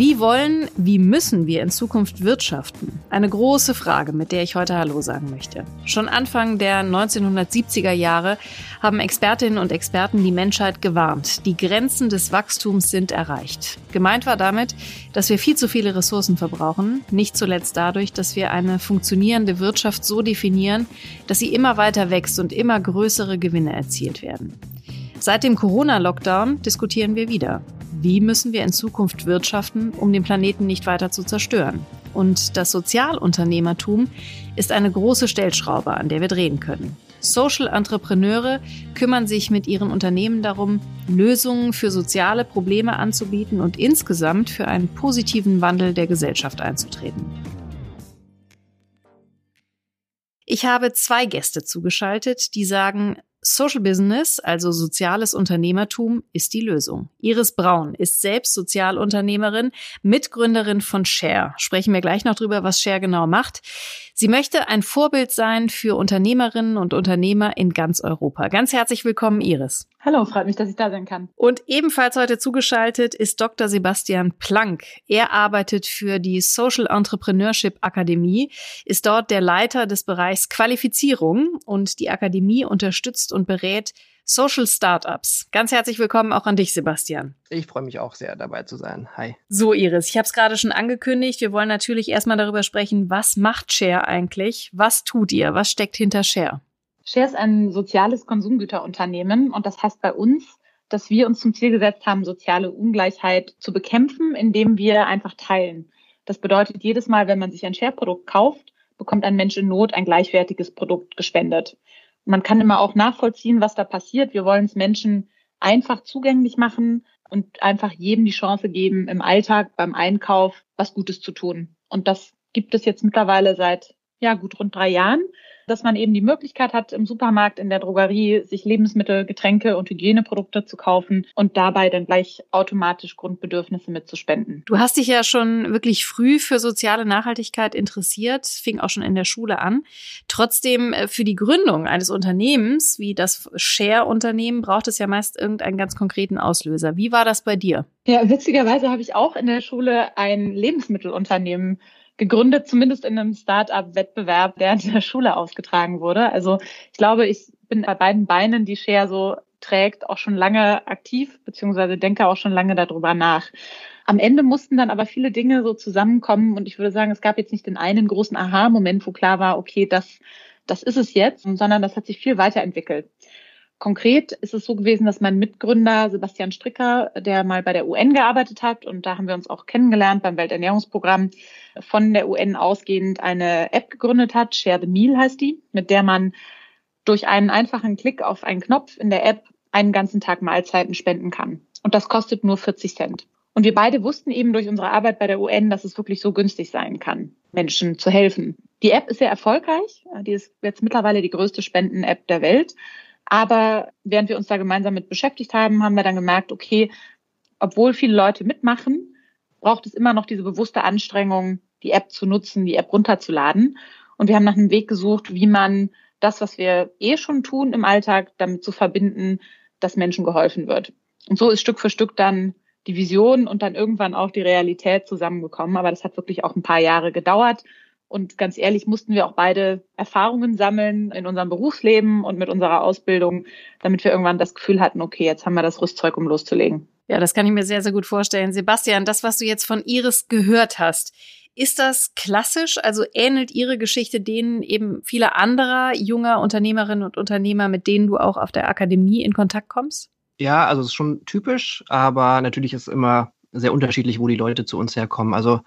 Wie wollen, wie müssen wir in Zukunft wirtschaften? Eine große Frage, mit der ich heute Hallo sagen möchte. Schon Anfang der 1970er Jahre haben Expertinnen und Experten die Menschheit gewarnt. Die Grenzen des Wachstums sind erreicht. Gemeint war damit, dass wir viel zu viele Ressourcen verbrauchen, nicht zuletzt dadurch, dass wir eine funktionierende Wirtschaft so definieren, dass sie immer weiter wächst und immer größere Gewinne erzielt werden. Seit dem Corona-Lockdown diskutieren wir wieder. Wie müssen wir in Zukunft wirtschaften, um den Planeten nicht weiter zu zerstören? Und das Sozialunternehmertum ist eine große Stellschraube, an der wir drehen können. Social Entrepreneure kümmern sich mit ihren Unternehmen darum, Lösungen für soziale Probleme anzubieten und insgesamt für einen positiven Wandel der Gesellschaft einzutreten. Ich habe zwei Gäste zugeschaltet, die sagen, Social Business, also soziales Unternehmertum, ist die Lösung. Iris Braun ist selbst Sozialunternehmerin, Mitgründerin von Share. Sprechen wir gleich noch drüber, was Share genau macht. Sie möchte ein Vorbild sein für Unternehmerinnen und Unternehmer in ganz Europa. Ganz herzlich willkommen, Iris. Hallo, freut mich, dass ich da sein kann. Und ebenfalls heute zugeschaltet ist Dr. Sebastian Planck. Er arbeitet für die Social Entrepreneurship Akademie, ist dort der Leiter des Bereichs Qualifizierung und die Akademie unterstützt und berät Social Startups. Ganz herzlich willkommen auch an dich, Sebastian. Ich freue mich auch sehr, dabei zu sein. Hi. So, Iris, ich habe es gerade schon angekündigt. Wir wollen natürlich erstmal darüber sprechen, was macht Share eigentlich? Was tut ihr? Was steckt hinter Share? Share ist ein soziales Konsumgüterunternehmen und das heißt bei uns, dass wir uns zum Ziel gesetzt haben, soziale Ungleichheit zu bekämpfen, indem wir einfach teilen. Das bedeutet, jedes Mal, wenn man sich ein Share-Produkt kauft, bekommt ein Mensch in Not ein gleichwertiges Produkt gespendet. Man kann immer auch nachvollziehen, was da passiert. Wir wollen es Menschen einfach zugänglich machen und einfach jedem die Chance geben, im Alltag, beim Einkauf was Gutes zu tun. Und das gibt es jetzt mittlerweile seit ja, gut rund drei Jahren dass man eben die Möglichkeit hat, im Supermarkt, in der Drogerie sich Lebensmittel, Getränke und Hygieneprodukte zu kaufen und dabei dann gleich automatisch Grundbedürfnisse mitzuspenden. Du hast dich ja schon wirklich früh für soziale Nachhaltigkeit interessiert, fing auch schon in der Schule an. Trotzdem äh, für die Gründung eines Unternehmens wie das Share-Unternehmen braucht es ja meist irgendeinen ganz konkreten Auslöser. Wie war das bei dir? Ja, witzigerweise habe ich auch in der Schule ein Lebensmittelunternehmen gegründet, zumindest in einem Start-up-Wettbewerb, der in der Schule ausgetragen wurde. Also ich glaube, ich bin bei beiden Beinen, die Share so trägt, auch schon lange aktiv, beziehungsweise denke auch schon lange darüber nach. Am Ende mussten dann aber viele Dinge so zusammenkommen und ich würde sagen, es gab jetzt nicht den einen großen Aha-Moment, wo klar war, okay, das, das ist es jetzt, sondern das hat sich viel weiterentwickelt. Konkret ist es so gewesen, dass mein Mitgründer Sebastian Stricker, der mal bei der UN gearbeitet hat, und da haben wir uns auch kennengelernt beim Welternährungsprogramm, von der UN ausgehend eine App gegründet hat, Share the Meal heißt die, mit der man durch einen einfachen Klick auf einen Knopf in der App einen ganzen Tag Mahlzeiten spenden kann. Und das kostet nur 40 Cent. Und wir beide wussten eben durch unsere Arbeit bei der UN, dass es wirklich so günstig sein kann, Menschen zu helfen. Die App ist sehr erfolgreich. Die ist jetzt mittlerweile die größte Spenden-App der Welt. Aber während wir uns da gemeinsam mit beschäftigt haben, haben wir dann gemerkt, okay, obwohl viele Leute mitmachen, braucht es immer noch diese bewusste Anstrengung, die App zu nutzen, die App runterzuladen. Und wir haben nach einem Weg gesucht, wie man das, was wir eh schon tun im Alltag, damit zu verbinden, dass Menschen geholfen wird. Und so ist Stück für Stück dann die Vision und dann irgendwann auch die Realität zusammengekommen. Aber das hat wirklich auch ein paar Jahre gedauert. Und ganz ehrlich mussten wir auch beide Erfahrungen sammeln in unserem Berufsleben und mit unserer Ausbildung, damit wir irgendwann das Gefühl hatten, okay, jetzt haben wir das Rüstzeug, um loszulegen. Ja, das kann ich mir sehr, sehr gut vorstellen. Sebastian, das, was du jetzt von Iris gehört hast, ist das klassisch? Also ähnelt Ihre Geschichte denen eben vieler anderer junger Unternehmerinnen und Unternehmer, mit denen du auch auf der Akademie in Kontakt kommst? Ja, also es ist schon typisch, aber natürlich ist immer sehr unterschiedlich, wo die Leute zu uns herkommen. Also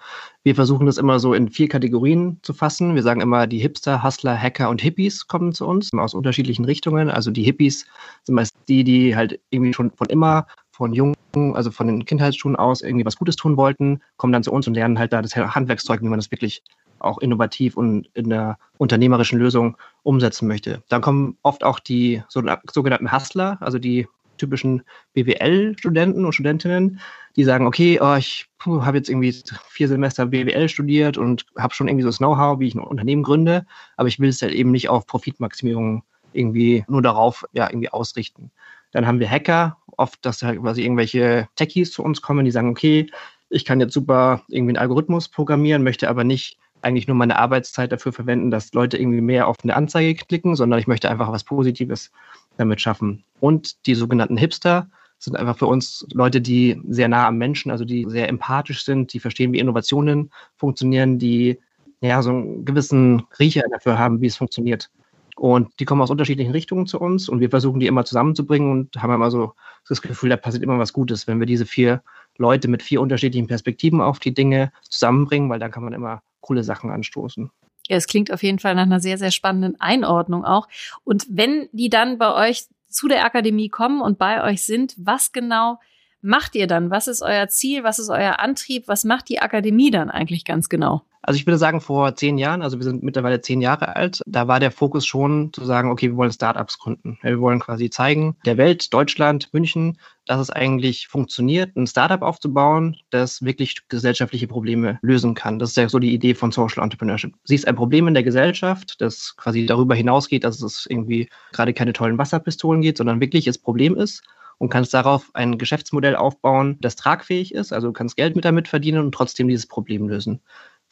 wir versuchen das immer so in vier Kategorien zu fassen. Wir sagen immer, die Hipster, Hustler, Hacker und Hippies kommen zu uns aus unterschiedlichen Richtungen. Also die Hippies sind meist die, die halt irgendwie schon von immer, von jungen, also von den Kindheitsschuhen aus irgendwie was Gutes tun wollten, kommen dann zu uns und lernen halt da das Handwerkszeug, wie man das wirklich auch innovativ und in der unternehmerischen Lösung umsetzen möchte. Dann kommen oft auch die sogenannten Hustler, also die typischen BWL-Studenten und Studentinnen, die sagen, okay, oh, ich habe jetzt irgendwie vier Semester BWL studiert und habe schon irgendwie so das Know-how, wie ich ein Unternehmen gründe, aber ich will es halt eben nicht auf Profitmaximierung irgendwie nur darauf ja irgendwie ausrichten. Dann haben wir Hacker, oft, dass halt quasi irgendwelche Techies zu uns kommen, die sagen, okay, ich kann jetzt super irgendwie einen Algorithmus programmieren, möchte aber nicht eigentlich nur meine Arbeitszeit dafür verwenden, dass Leute irgendwie mehr auf eine Anzeige klicken, sondern ich möchte einfach was Positives damit schaffen. Und die sogenannten Hipster sind einfach für uns Leute, die sehr nah am Menschen, also die sehr empathisch sind, die verstehen, wie Innovationen funktionieren, die ja so einen gewissen Riecher dafür haben, wie es funktioniert. Und die kommen aus unterschiedlichen Richtungen zu uns und wir versuchen die immer zusammenzubringen und haben immer so das Gefühl, da passiert immer was Gutes, wenn wir diese vier Leute mit vier unterschiedlichen Perspektiven auf die Dinge zusammenbringen, weil dann kann man immer coole Sachen anstoßen. Ja, es klingt auf jeden Fall nach einer sehr, sehr spannenden Einordnung auch. Und wenn die dann bei euch zu der Akademie kommen und bei euch sind, was genau macht ihr dann? Was ist euer Ziel? Was ist euer Antrieb? Was macht die Akademie dann eigentlich ganz genau? Also ich würde sagen, vor zehn Jahren, also wir sind mittlerweile zehn Jahre alt, da war der Fokus schon zu sagen, okay, wir wollen Startups gründen. Wir wollen quasi zeigen, der Welt, Deutschland, München, dass es eigentlich funktioniert, ein Startup aufzubauen, das wirklich gesellschaftliche Probleme lösen kann. Das ist ja so die Idee von Social Entrepreneurship. Sie ist ein Problem in der Gesellschaft, das quasi darüber hinausgeht, dass es irgendwie gerade keine tollen Wasserpistolen geht, sondern wirklich das Problem ist und kannst darauf ein Geschäftsmodell aufbauen, das tragfähig ist. Also du kannst Geld mit damit verdienen und trotzdem dieses Problem lösen.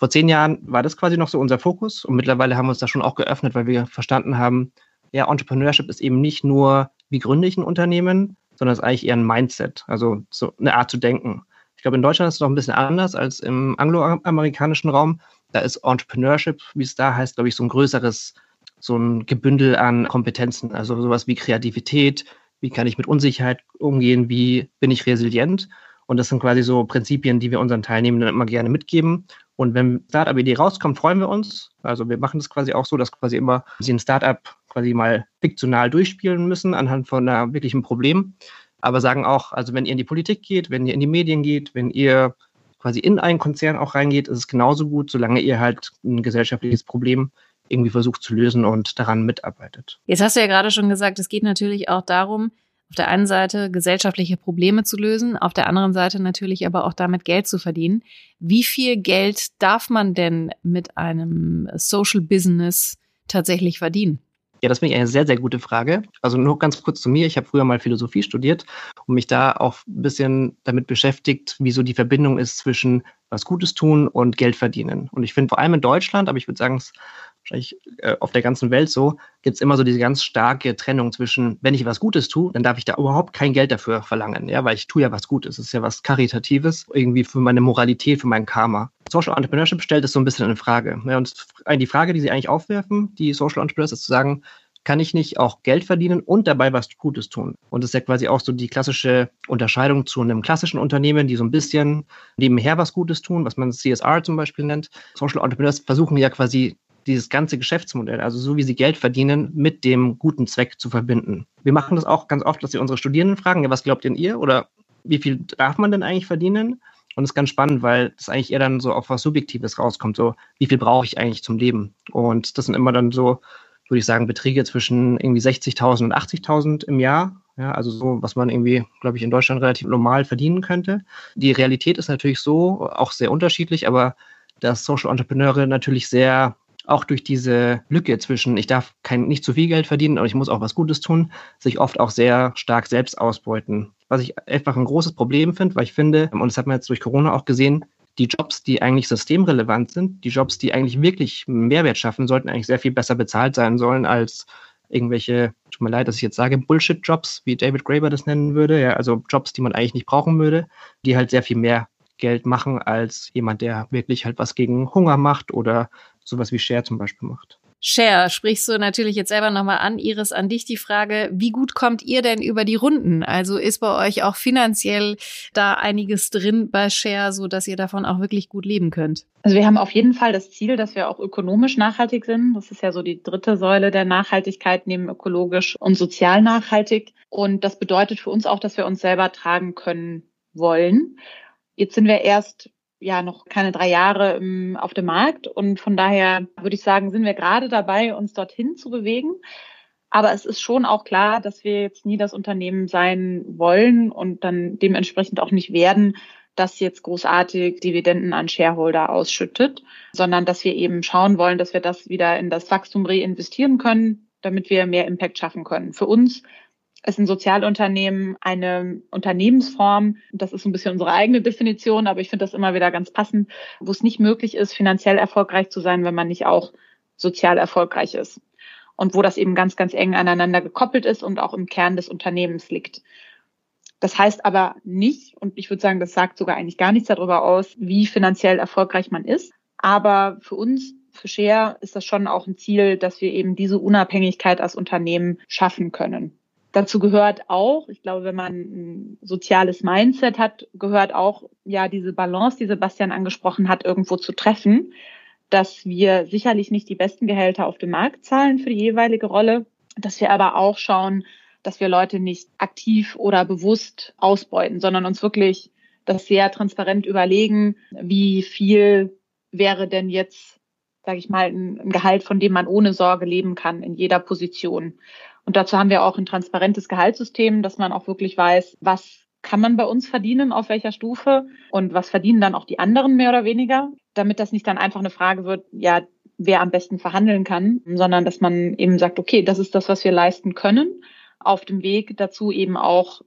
Vor zehn Jahren war das quasi noch so unser Fokus und mittlerweile haben wir uns da schon auch geöffnet, weil wir verstanden haben, ja, Entrepreneurship ist eben nicht nur, wie gründe ich ein Unternehmen, sondern es ist eigentlich eher ein Mindset, also so eine Art zu denken. Ich glaube, in Deutschland ist es noch ein bisschen anders als im angloamerikanischen Raum. Da ist Entrepreneurship, wie es da heißt, glaube ich, so ein größeres, so ein Gebündel an Kompetenzen, also sowas wie Kreativität, wie kann ich mit Unsicherheit umgehen, wie bin ich resilient. Und das sind quasi so Prinzipien, die wir unseren Teilnehmenden immer gerne mitgeben. Und wenn Startup-Idee rauskommt, freuen wir uns. Also wir machen das quasi auch so, dass quasi immer sie ein Startup quasi mal fiktional durchspielen müssen anhand von einem wirklichen Problem. Aber sagen auch, also wenn ihr in die Politik geht, wenn ihr in die Medien geht, wenn ihr quasi in einen Konzern auch reingeht, ist es genauso gut, solange ihr halt ein gesellschaftliches Problem irgendwie versucht zu lösen und daran mitarbeitet. Jetzt hast du ja gerade schon gesagt, es geht natürlich auch darum, auf der einen Seite gesellschaftliche Probleme zu lösen, auf der anderen Seite natürlich aber auch damit Geld zu verdienen. Wie viel Geld darf man denn mit einem Social Business tatsächlich verdienen? Ja, das finde ich eine sehr, sehr gute Frage. Also nur ganz kurz zu mir. Ich habe früher mal Philosophie studiert und mich da auch ein bisschen damit beschäftigt, wieso die Verbindung ist zwischen was Gutes tun und Geld verdienen. Und ich finde vor allem in Deutschland, aber ich würde sagen, es wahrscheinlich äh, auf der ganzen Welt so, gibt es immer so diese ganz starke Trennung zwischen, wenn ich was Gutes tue, dann darf ich da überhaupt kein Geld dafür verlangen, ja, weil ich tue ja was Gutes. Es ist ja was Karitatives, irgendwie für meine Moralität, für mein Karma. Social Entrepreneurship stellt es so ein bisschen in Frage. Ja, und die Frage, die sie eigentlich aufwerfen, die Social Entrepreneurs, ist zu sagen, kann ich nicht auch Geld verdienen und dabei was Gutes tun? Und das ist ja quasi auch so die klassische Unterscheidung zu einem klassischen Unternehmen, die so ein bisschen nebenher was Gutes tun, was man CSR zum Beispiel nennt. Social Entrepreneurs versuchen ja quasi dieses ganze Geschäftsmodell, also so wie sie Geld verdienen, mit dem guten Zweck zu verbinden. Wir machen das auch ganz oft, dass wir unsere Studierenden fragen, ja, was glaubt denn ihr oder wie viel darf man denn eigentlich verdienen? Und das ist ganz spannend, weil das eigentlich eher dann so auf was Subjektives rauskommt, so wie viel brauche ich eigentlich zum Leben? Und das sind immer dann so, würde ich sagen, Beträge zwischen irgendwie 60.000 und 80.000 im Jahr. Ja, also so, was man irgendwie, glaube ich, in Deutschland relativ normal verdienen könnte. Die Realität ist natürlich so, auch sehr unterschiedlich, aber dass Social Entrepreneure natürlich sehr auch durch diese Lücke zwischen, ich darf kein, nicht zu viel Geld verdienen, aber ich muss auch was Gutes tun, sich oft auch sehr stark selbst ausbeuten. Was ich einfach ein großes Problem finde, weil ich finde, und das hat man jetzt durch Corona auch gesehen, die Jobs, die eigentlich systemrelevant sind, die Jobs, die eigentlich wirklich Mehrwert schaffen, sollten eigentlich sehr viel besser bezahlt sein sollen als irgendwelche, tut mir leid, dass ich jetzt sage, Bullshit-Jobs, wie David Graeber das nennen würde, ja, also Jobs, die man eigentlich nicht brauchen würde, die halt sehr viel mehr Geld machen als jemand, der wirklich halt was gegen Hunger macht oder sowas wie Share zum Beispiel macht. Share, sprichst du natürlich jetzt selber nochmal an. Iris, an dich die Frage, wie gut kommt ihr denn über die Runden? Also ist bei euch auch finanziell da einiges drin bei Share, so dass ihr davon auch wirklich gut leben könnt? Also wir haben auf jeden Fall das Ziel, dass wir auch ökonomisch nachhaltig sind. Das ist ja so die dritte Säule der Nachhaltigkeit neben ökologisch und sozial nachhaltig. Und das bedeutet für uns auch, dass wir uns selber tragen können wollen. Jetzt sind wir erst ja noch keine drei Jahre im, auf dem Markt und von daher würde ich sagen, sind wir gerade dabei, uns dorthin zu bewegen. Aber es ist schon auch klar, dass wir jetzt nie das Unternehmen sein wollen und dann dementsprechend auch nicht werden, das jetzt großartig Dividenden an Shareholder ausschüttet, sondern dass wir eben schauen wollen, dass wir das wieder in das Wachstum reinvestieren können, damit wir mehr Impact schaffen können. Für uns ist ein Sozialunternehmen eine Unternehmensform, das ist ein bisschen unsere eigene Definition, aber ich finde das immer wieder ganz passend, wo es nicht möglich ist, finanziell erfolgreich zu sein, wenn man nicht auch sozial erfolgreich ist. Und wo das eben ganz, ganz eng aneinander gekoppelt ist und auch im Kern des Unternehmens liegt. Das heißt aber nicht, und ich würde sagen, das sagt sogar eigentlich gar nichts darüber aus, wie finanziell erfolgreich man ist. Aber für uns, für Share, ist das schon auch ein Ziel, dass wir eben diese Unabhängigkeit als Unternehmen schaffen können. Dazu gehört auch, ich glaube, wenn man ein soziales Mindset hat, gehört auch ja diese Balance, die Sebastian angesprochen hat, irgendwo zu treffen, dass wir sicherlich nicht die besten Gehälter auf dem Markt zahlen für die jeweilige Rolle, dass wir aber auch schauen, dass wir Leute nicht aktiv oder bewusst ausbeuten, sondern uns wirklich das sehr transparent überlegen, wie viel wäre denn jetzt, sage ich mal, ein Gehalt, von dem man ohne Sorge leben kann in jeder Position. Und dazu haben wir auch ein transparentes Gehaltssystem, dass man auch wirklich weiß, was kann man bei uns verdienen, auf welcher Stufe und was verdienen dann auch die anderen mehr oder weniger, damit das nicht dann einfach eine Frage wird, ja, wer am besten verhandeln kann, sondern dass man eben sagt, okay, das ist das, was wir leisten können auf dem Weg dazu eben auch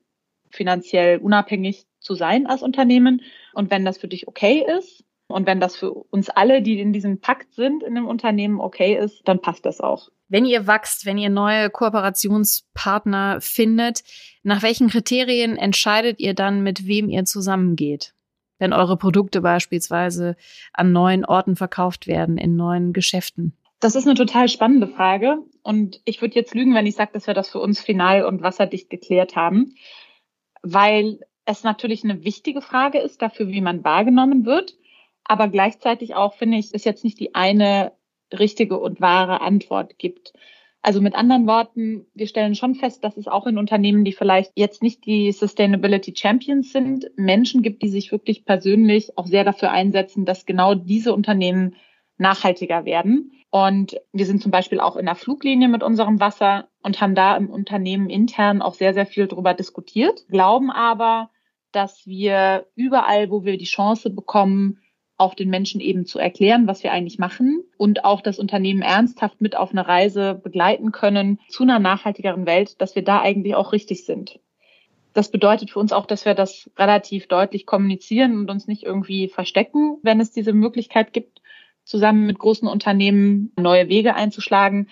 finanziell unabhängig zu sein als Unternehmen. Und wenn das für dich okay ist und wenn das für uns alle, die in diesem Pakt sind, in einem Unternehmen okay ist, dann passt das auch. Wenn ihr wächst, wenn ihr neue Kooperationspartner findet, nach welchen Kriterien entscheidet ihr dann, mit wem ihr zusammengeht? Wenn eure Produkte beispielsweise an neuen Orten verkauft werden, in neuen Geschäften? Das ist eine total spannende Frage. Und ich würde jetzt lügen, wenn ich sage, dass wir das für uns final und wasserdicht geklärt haben, weil es natürlich eine wichtige Frage ist dafür, wie man wahrgenommen wird. Aber gleichzeitig auch, finde ich, es jetzt nicht die eine richtige und wahre Antwort gibt. Also mit anderen Worten, wir stellen schon fest, dass es auch in Unternehmen, die vielleicht jetzt nicht die Sustainability Champions sind, Menschen gibt, die sich wirklich persönlich auch sehr dafür einsetzen, dass genau diese Unternehmen nachhaltiger werden. Und wir sind zum Beispiel auch in der Fluglinie mit unserem Wasser und haben da im Unternehmen intern auch sehr, sehr viel darüber diskutiert, glauben aber, dass wir überall, wo wir die Chance bekommen, auch den Menschen eben zu erklären, was wir eigentlich machen und auch das Unternehmen ernsthaft mit auf eine Reise begleiten können zu einer nachhaltigeren Welt, dass wir da eigentlich auch richtig sind. Das bedeutet für uns auch, dass wir das relativ deutlich kommunizieren und uns nicht irgendwie verstecken, wenn es diese Möglichkeit gibt, zusammen mit großen Unternehmen neue Wege einzuschlagen.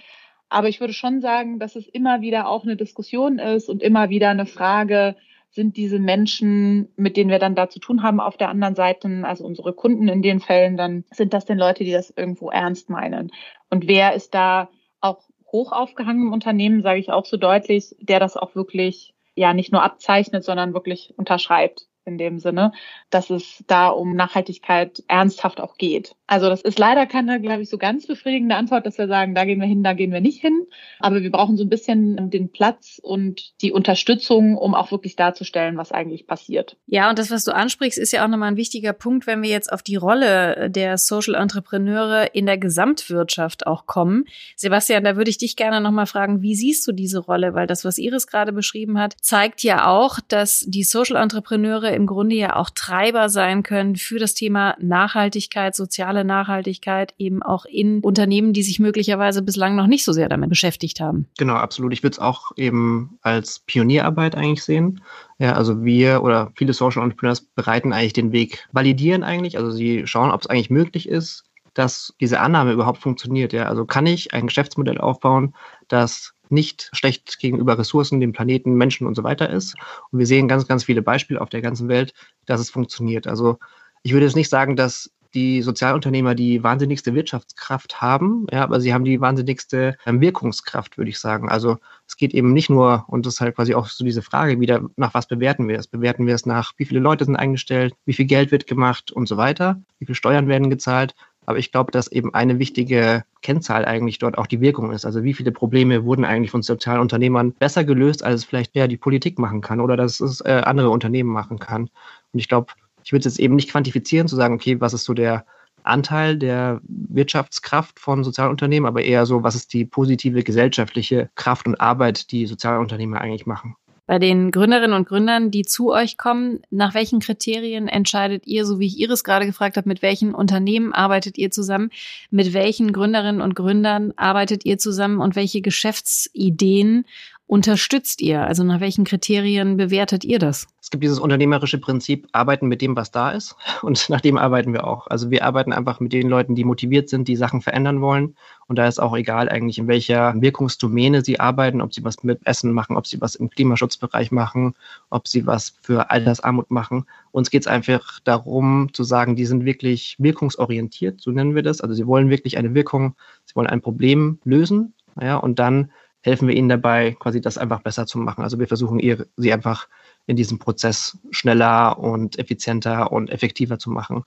Aber ich würde schon sagen, dass es immer wieder auch eine Diskussion ist und immer wieder eine Frage, sind diese Menschen, mit denen wir dann da zu tun haben, auf der anderen Seite, also unsere Kunden in den Fällen, dann sind das denn Leute, die das irgendwo ernst meinen? Und wer ist da auch hoch aufgehangen im Unternehmen, sage ich auch so deutlich, der das auch wirklich ja nicht nur abzeichnet, sondern wirklich unterschreibt in dem Sinne, dass es da um Nachhaltigkeit ernsthaft auch geht. Also das ist leider keine, glaube ich, so ganz befriedigende Antwort, dass wir sagen, da gehen wir hin, da gehen wir nicht hin. Aber wir brauchen so ein bisschen den Platz und die Unterstützung, um auch wirklich darzustellen, was eigentlich passiert. Ja, und das, was du ansprichst, ist ja auch nochmal ein wichtiger Punkt, wenn wir jetzt auf die Rolle der Social Entrepreneure in der Gesamtwirtschaft auch kommen. Sebastian, da würde ich dich gerne nochmal fragen, wie siehst du diese Rolle? Weil das, was Iris gerade beschrieben hat, zeigt ja auch, dass die Social Entrepreneure im Grunde ja auch Treiber sein können für das Thema Nachhaltigkeit, soziale Nachhaltigkeit, eben auch in Unternehmen, die sich möglicherweise bislang noch nicht so sehr damit beschäftigt haben. Genau, absolut. Ich würde es auch eben als Pionierarbeit eigentlich sehen. Ja, also wir oder viele Social Entrepreneurs bereiten eigentlich den Weg, validieren eigentlich, also sie schauen, ob es eigentlich möglich ist, dass diese Annahme überhaupt funktioniert. Ja, also kann ich ein Geschäftsmodell aufbauen, das nicht schlecht gegenüber Ressourcen, dem Planeten, Menschen und so weiter ist. Und wir sehen ganz, ganz viele Beispiele auf der ganzen Welt, dass es funktioniert. Also ich würde jetzt nicht sagen, dass die Sozialunternehmer die wahnsinnigste Wirtschaftskraft haben, ja, aber sie haben die wahnsinnigste ähm, Wirkungskraft, würde ich sagen. Also es geht eben nicht nur, und das ist halt quasi auch so diese Frage wieder, nach was bewerten wir es? Bewerten wir es nach, wie viele Leute sind eingestellt, wie viel Geld wird gemacht und so weiter, wie viele Steuern werden gezahlt? Aber ich glaube, dass eben eine wichtige Kennzahl eigentlich dort auch die Wirkung ist. Also wie viele Probleme wurden eigentlich von sozialen Unternehmern besser gelöst, als es vielleicht ja die Politik machen kann oder dass es äh, andere Unternehmen machen kann. Und ich glaube, ich würde es jetzt eben nicht quantifizieren, zu sagen, okay, was ist so der Anteil der Wirtschaftskraft von Sozialunternehmen, aber eher so, was ist die positive gesellschaftliche Kraft und Arbeit, die Sozialunternehmen eigentlich machen. Bei den Gründerinnen und Gründern, die zu euch kommen, nach welchen Kriterien entscheidet ihr, so wie ich Iris gerade gefragt habe, mit welchen Unternehmen arbeitet ihr zusammen, mit welchen Gründerinnen und Gründern arbeitet ihr zusammen und welche Geschäftsideen unterstützt ihr? Also nach welchen Kriterien bewertet ihr das? Es gibt dieses unternehmerische Prinzip, arbeiten mit dem, was da ist. Und nach dem arbeiten wir auch. Also wir arbeiten einfach mit den Leuten, die motiviert sind, die Sachen verändern wollen. Und da ist auch egal eigentlich, in welcher Wirkungsdomäne sie arbeiten, ob sie was mit Essen machen, ob sie was im Klimaschutzbereich machen, ob sie was für Altersarmut machen. Uns geht es einfach darum zu sagen, die sind wirklich wirkungsorientiert, so nennen wir das. Also sie wollen wirklich eine Wirkung, sie wollen ein Problem lösen. Ja, und dann helfen wir ihnen dabei, quasi das einfach besser zu machen. Also wir versuchen ihr, sie einfach in diesem Prozess schneller und effizienter und effektiver zu machen.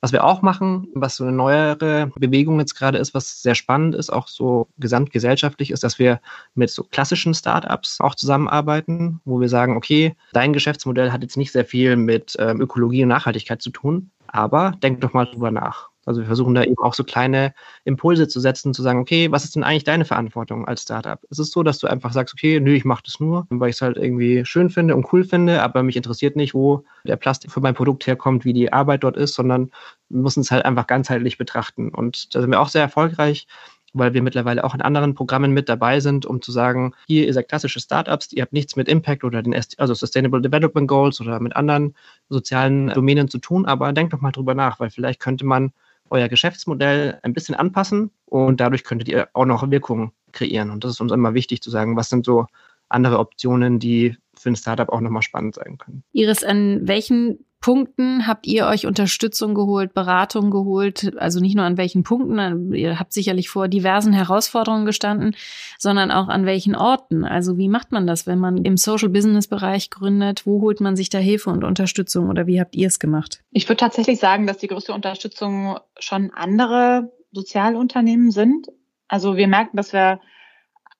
Was wir auch machen, was so eine neuere Bewegung jetzt gerade ist, was sehr spannend ist, auch so gesamtgesellschaftlich, ist, dass wir mit so klassischen Startups auch zusammenarbeiten, wo wir sagen, okay, dein Geschäftsmodell hat jetzt nicht sehr viel mit ähm, Ökologie und Nachhaltigkeit zu tun, aber denk doch mal drüber nach. Also wir versuchen da eben auch so kleine Impulse zu setzen, zu sagen, okay, was ist denn eigentlich deine Verantwortung als Startup? Ist es so, dass du einfach sagst, okay, nö, ich mache das nur, weil ich es halt irgendwie schön finde und cool finde, aber mich interessiert nicht, wo der Plastik für mein Produkt herkommt, wie die Arbeit dort ist, sondern wir müssen es halt einfach ganzheitlich betrachten. Und da sind wir auch sehr erfolgreich, weil wir mittlerweile auch in anderen Programmen mit dabei sind, um zu sagen, hier ihr seid klassische Startups, ihr habt nichts mit Impact oder den also Sustainable Development Goals oder mit anderen sozialen Domänen zu tun, aber denkt doch mal drüber nach, weil vielleicht könnte man euer Geschäftsmodell ein bisschen anpassen und dadurch könntet ihr auch noch Wirkung kreieren. Und das ist uns immer wichtig zu sagen, was sind so andere Optionen, die für ein Startup auch nochmal spannend sein können. Iris, an welchen Punkten habt ihr euch Unterstützung geholt, Beratung geholt? Also nicht nur an welchen Punkten, ihr habt sicherlich vor diversen Herausforderungen gestanden, sondern auch an welchen Orten. Also wie macht man das, wenn man im Social Business Bereich gründet? Wo holt man sich da Hilfe und Unterstützung oder wie habt ihr es gemacht? Ich würde tatsächlich sagen, dass die größte Unterstützung schon andere Sozialunternehmen sind. Also wir merken, dass wir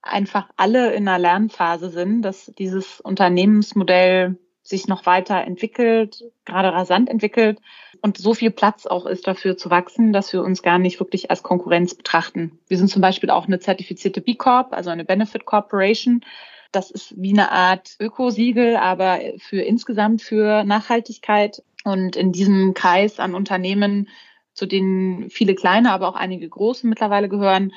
einfach alle in einer Lernphase sind, dass dieses Unternehmensmodell sich noch weiter entwickelt, gerade rasant entwickelt und so viel Platz auch ist dafür zu wachsen, dass wir uns gar nicht wirklich als Konkurrenz betrachten. Wir sind zum Beispiel auch eine zertifizierte B Corp, also eine Benefit Corporation. Das ist wie eine Art Ökosiegel, aber für insgesamt für Nachhaltigkeit. Und in diesem Kreis an Unternehmen, zu denen viele kleine, aber auch einige große mittlerweile gehören,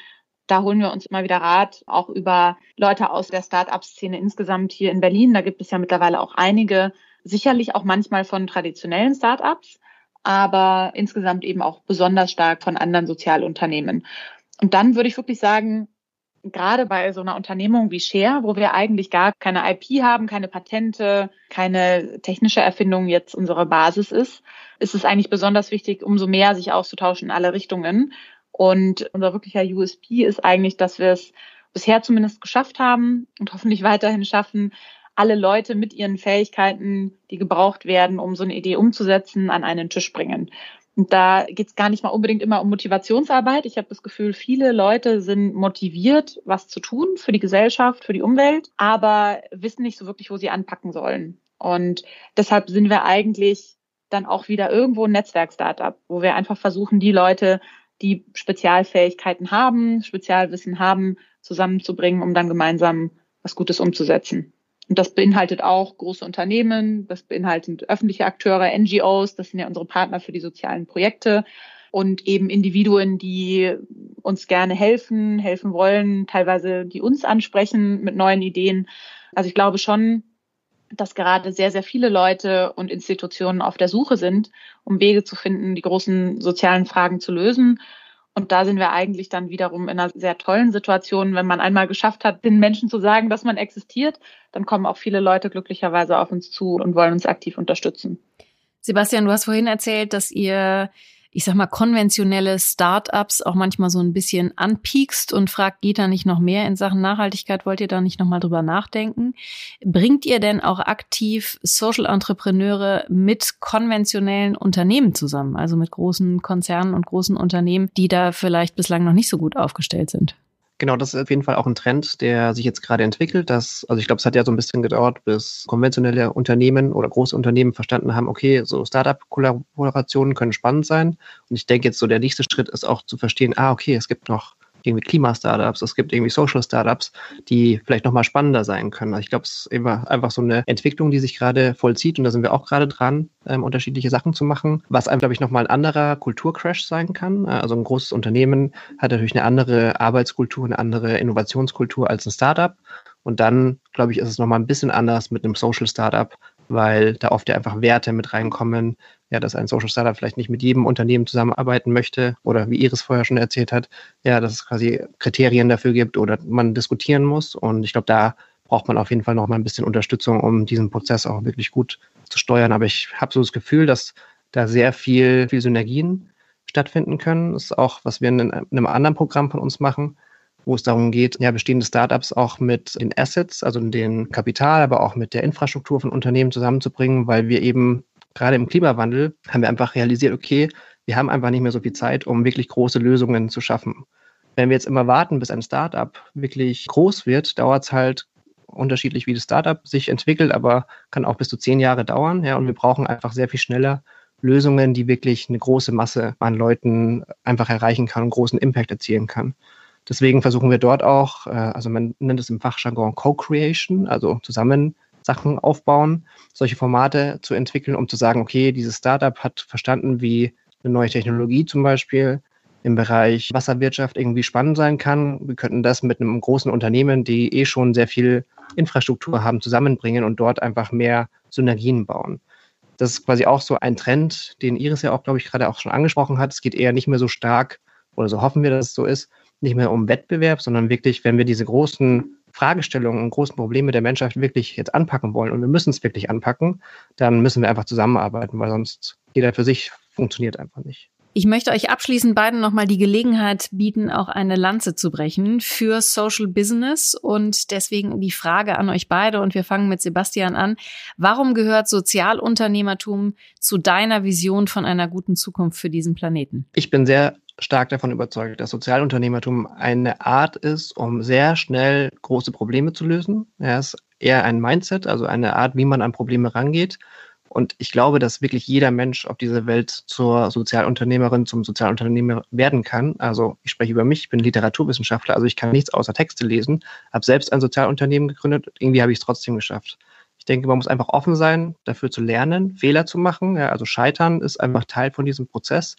da holen wir uns immer wieder Rat, auch über Leute aus der Start-up-Szene insgesamt hier in Berlin. Da gibt es ja mittlerweile auch einige, sicherlich auch manchmal von traditionellen Start-ups, aber insgesamt eben auch besonders stark von anderen Sozialunternehmen. Und dann würde ich wirklich sagen, gerade bei so einer Unternehmung wie Share, wo wir eigentlich gar keine IP haben, keine Patente, keine technische Erfindung jetzt unsere Basis ist, ist es eigentlich besonders wichtig, umso mehr sich auszutauschen in alle Richtungen und unser wirklicher USP ist eigentlich, dass wir es bisher zumindest geschafft haben und hoffentlich weiterhin schaffen, alle Leute mit ihren Fähigkeiten, die gebraucht werden, um so eine Idee umzusetzen, an einen Tisch bringen. Und da geht es gar nicht mal unbedingt immer um Motivationsarbeit. Ich habe das Gefühl, viele Leute sind motiviert, was zu tun für die Gesellschaft, für die Umwelt, aber wissen nicht so wirklich, wo sie anpacken sollen. Und deshalb sind wir eigentlich dann auch wieder irgendwo ein Netzwerk-Startup, wo wir einfach versuchen, die Leute die Spezialfähigkeiten haben, Spezialwissen haben, zusammenzubringen, um dann gemeinsam was Gutes umzusetzen. Und das beinhaltet auch große Unternehmen, das beinhaltet öffentliche Akteure, NGOs, das sind ja unsere Partner für die sozialen Projekte und eben Individuen, die uns gerne helfen, helfen wollen, teilweise die uns ansprechen mit neuen Ideen. Also ich glaube schon, dass gerade sehr, sehr viele Leute und Institutionen auf der Suche sind, um Wege zu finden, die großen sozialen Fragen zu lösen. Und da sind wir eigentlich dann wiederum in einer sehr tollen Situation. Wenn man einmal geschafft hat, den Menschen zu sagen, dass man existiert, dann kommen auch viele Leute glücklicherweise auf uns zu und wollen uns aktiv unterstützen. Sebastian, du hast vorhin erzählt, dass ihr ich sag mal, konventionelle Startups auch manchmal so ein bisschen anpiekst und fragt, geht da nicht noch mehr in Sachen Nachhaltigkeit? Wollt ihr da nicht nochmal drüber nachdenken? Bringt ihr denn auch aktiv Social Entrepreneure mit konventionellen Unternehmen zusammen? Also mit großen Konzernen und großen Unternehmen, die da vielleicht bislang noch nicht so gut aufgestellt sind? Genau, das ist auf jeden Fall auch ein Trend, der sich jetzt gerade entwickelt. Dass, also ich glaube, es hat ja so ein bisschen gedauert, bis konventionelle Unternehmen oder große Unternehmen verstanden haben, okay, so Startup-Kollaborationen können spannend sein. Und ich denke jetzt so der nächste Schritt ist auch zu verstehen, ah, okay, es gibt noch irgendwie Klima-Startups, es gibt irgendwie Social-Startups, die vielleicht nochmal spannender sein können. Also ich glaube, es ist einfach so eine Entwicklung, die sich gerade vollzieht und da sind wir auch gerade dran, ähm, unterschiedliche Sachen zu machen, was einem, glaube ich, nochmal ein anderer Kulturcrash sein kann. Also ein großes Unternehmen hat natürlich eine andere Arbeitskultur, eine andere Innovationskultur als ein Startup. Und dann, glaube ich, ist es nochmal ein bisschen anders mit einem Social Startup, weil da oft ja einfach Werte mit reinkommen, ja, dass ein Social Startup vielleicht nicht mit jedem Unternehmen zusammenarbeiten möchte oder wie Iris vorher schon erzählt hat, ja, dass es quasi Kriterien dafür gibt oder man diskutieren muss. Und ich glaube, da braucht man auf jeden Fall noch mal ein bisschen Unterstützung, um diesen Prozess auch wirklich gut zu steuern. Aber ich habe so das Gefühl, dass da sehr viel, viel Synergien stattfinden können. Das ist auch, was wir in einem anderen Programm von uns machen, wo es darum geht, ja, bestehende Startups auch mit den Assets, also den Kapital, aber auch mit der Infrastruktur von Unternehmen zusammenzubringen, weil wir eben gerade im Klimawandel haben wir einfach realisiert, okay, wir haben einfach nicht mehr so viel Zeit, um wirklich große Lösungen zu schaffen. Wenn wir jetzt immer warten, bis ein Startup wirklich groß wird, dauert es halt unterschiedlich, wie das Startup sich entwickelt, aber kann auch bis zu zehn Jahre dauern. Ja, und wir brauchen einfach sehr viel schneller Lösungen, die wirklich eine große Masse an Leuten einfach erreichen kann und großen Impact erzielen kann. Deswegen versuchen wir dort auch, äh, also man nennt es im Fachjargon Co-Creation, also zusammen Sachen aufbauen, solche Formate zu entwickeln, um zu sagen, okay, dieses Startup hat verstanden, wie eine neue Technologie zum Beispiel im Bereich Wasserwirtschaft irgendwie spannend sein kann. Wir könnten das mit einem großen Unternehmen, die eh schon sehr viel Infrastruktur haben, zusammenbringen und dort einfach mehr Synergien bauen. Das ist quasi auch so ein Trend, den Iris ja auch, glaube ich, gerade auch schon angesprochen hat. Es geht eher nicht mehr so stark, oder so hoffen wir, dass es so ist, nicht mehr um Wettbewerb, sondern wirklich, wenn wir diese großen Fragestellungen und großen Probleme der Menschheit wirklich jetzt anpacken wollen und wir müssen es wirklich anpacken, dann müssen wir einfach zusammenarbeiten, weil sonst jeder für sich funktioniert einfach nicht. Ich möchte euch abschließend beiden nochmal die Gelegenheit bieten, auch eine Lanze zu brechen für Social Business und deswegen die Frage an euch beide und wir fangen mit Sebastian an. Warum gehört Sozialunternehmertum zu deiner Vision von einer guten Zukunft für diesen Planeten? Ich bin sehr stark davon überzeugt, dass Sozialunternehmertum eine Art ist, um sehr schnell große Probleme zu lösen. Er ist eher ein Mindset, also eine Art, wie man an Probleme rangeht. Und ich glaube, dass wirklich jeder Mensch auf dieser Welt zur Sozialunternehmerin, zum Sozialunternehmer werden kann. Also ich spreche über mich, ich bin Literaturwissenschaftler, also ich kann nichts außer Texte lesen, habe selbst ein Sozialunternehmen gegründet, irgendwie habe ich es trotzdem geschafft. Ich denke, man muss einfach offen sein, dafür zu lernen, Fehler zu machen. Ja, also Scheitern ist einfach Teil von diesem Prozess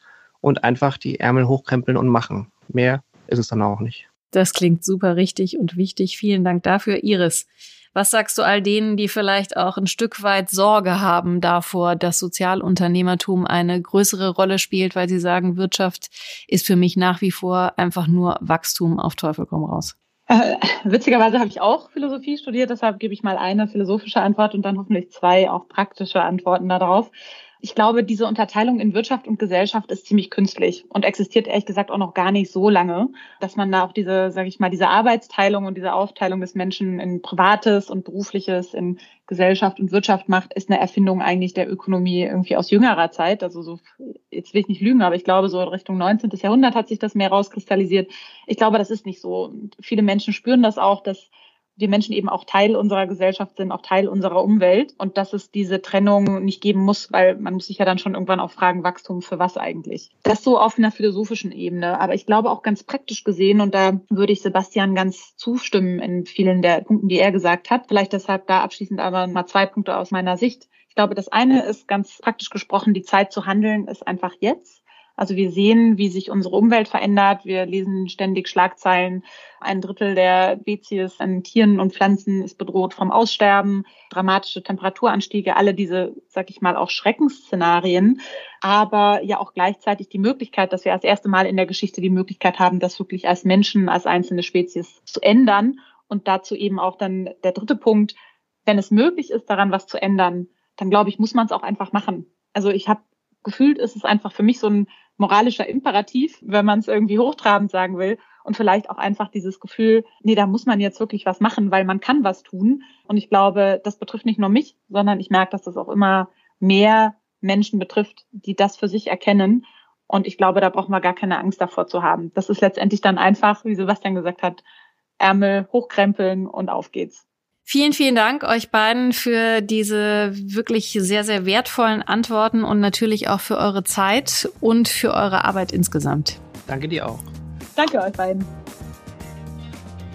und einfach die Ärmel hochkrempeln und machen. Mehr ist es dann auch nicht. Das klingt super richtig und wichtig. Vielen Dank dafür, Iris. Was sagst du all denen, die vielleicht auch ein Stück weit Sorge haben davor, dass Sozialunternehmertum eine größere Rolle spielt, weil sie sagen, Wirtschaft ist für mich nach wie vor einfach nur Wachstum auf Teufel komm raus? Äh, witzigerweise habe ich auch Philosophie studiert, deshalb gebe ich mal eine philosophische Antwort und dann hoffentlich zwei auch praktische Antworten darauf. Ich glaube, diese Unterteilung in Wirtschaft und Gesellschaft ist ziemlich künstlich und existiert ehrlich gesagt auch noch gar nicht so lange, dass man da auch diese, sage ich mal, diese Arbeitsteilung und diese Aufteilung des Menschen in Privates und Berufliches, in Gesellschaft und Wirtschaft macht, ist eine Erfindung eigentlich der Ökonomie irgendwie aus jüngerer Zeit. Also so, jetzt will ich nicht lügen, aber ich glaube, so Richtung 19. Jahrhundert hat sich das mehr rauskristallisiert. Ich glaube, das ist nicht so. Viele Menschen spüren das auch, dass wir Menschen eben auch Teil unserer Gesellschaft sind, auch Teil unserer Umwelt und dass es diese Trennung nicht geben muss, weil man muss sich ja dann schon irgendwann auch fragen, Wachstum für was eigentlich? Das so auf einer philosophischen Ebene. Aber ich glaube auch ganz praktisch gesehen und da würde ich Sebastian ganz zustimmen in vielen der Punkten, die er gesagt hat. Vielleicht deshalb da abschließend aber mal zwei Punkte aus meiner Sicht. Ich glaube, das eine ist ganz praktisch gesprochen, die Zeit zu handeln ist einfach jetzt. Also wir sehen, wie sich unsere Umwelt verändert. Wir lesen ständig Schlagzeilen. Ein Drittel der Spezies an Tieren und Pflanzen ist bedroht vom Aussterben. Dramatische Temperaturanstiege, alle diese, sag ich mal, auch Schreckensszenarien. Aber ja auch gleichzeitig die Möglichkeit, dass wir als erste Mal in der Geschichte die Möglichkeit haben, das wirklich als Menschen, als einzelne Spezies zu ändern. Und dazu eben auch dann der dritte Punkt, wenn es möglich ist, daran was zu ändern, dann glaube ich, muss man es auch einfach machen. Also ich habe gefühlt ist es einfach für mich so ein moralischer Imperativ, wenn man es irgendwie hochtrabend sagen will. Und vielleicht auch einfach dieses Gefühl, nee, da muss man jetzt wirklich was machen, weil man kann was tun. Und ich glaube, das betrifft nicht nur mich, sondern ich merke, dass das auch immer mehr Menschen betrifft, die das für sich erkennen. Und ich glaube, da brauchen wir gar keine Angst davor zu haben. Das ist letztendlich dann einfach, wie Sebastian gesagt hat, Ärmel hochkrempeln und auf geht's. Vielen, vielen Dank euch beiden für diese wirklich sehr, sehr wertvollen Antworten und natürlich auch für eure Zeit und für eure Arbeit insgesamt. Danke dir auch. Danke euch beiden.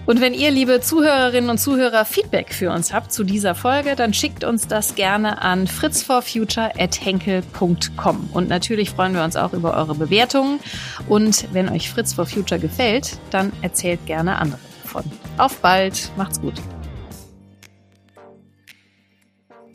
Und wenn ihr, liebe Zuhörerinnen und Zuhörer, Feedback für uns habt zu dieser Folge, dann schickt uns das gerne an fritzforfuture.henkel.com. Und natürlich freuen wir uns auch über eure Bewertungen. Und wenn euch Fritz for Future gefällt, dann erzählt gerne andere davon. Auf bald, macht's gut.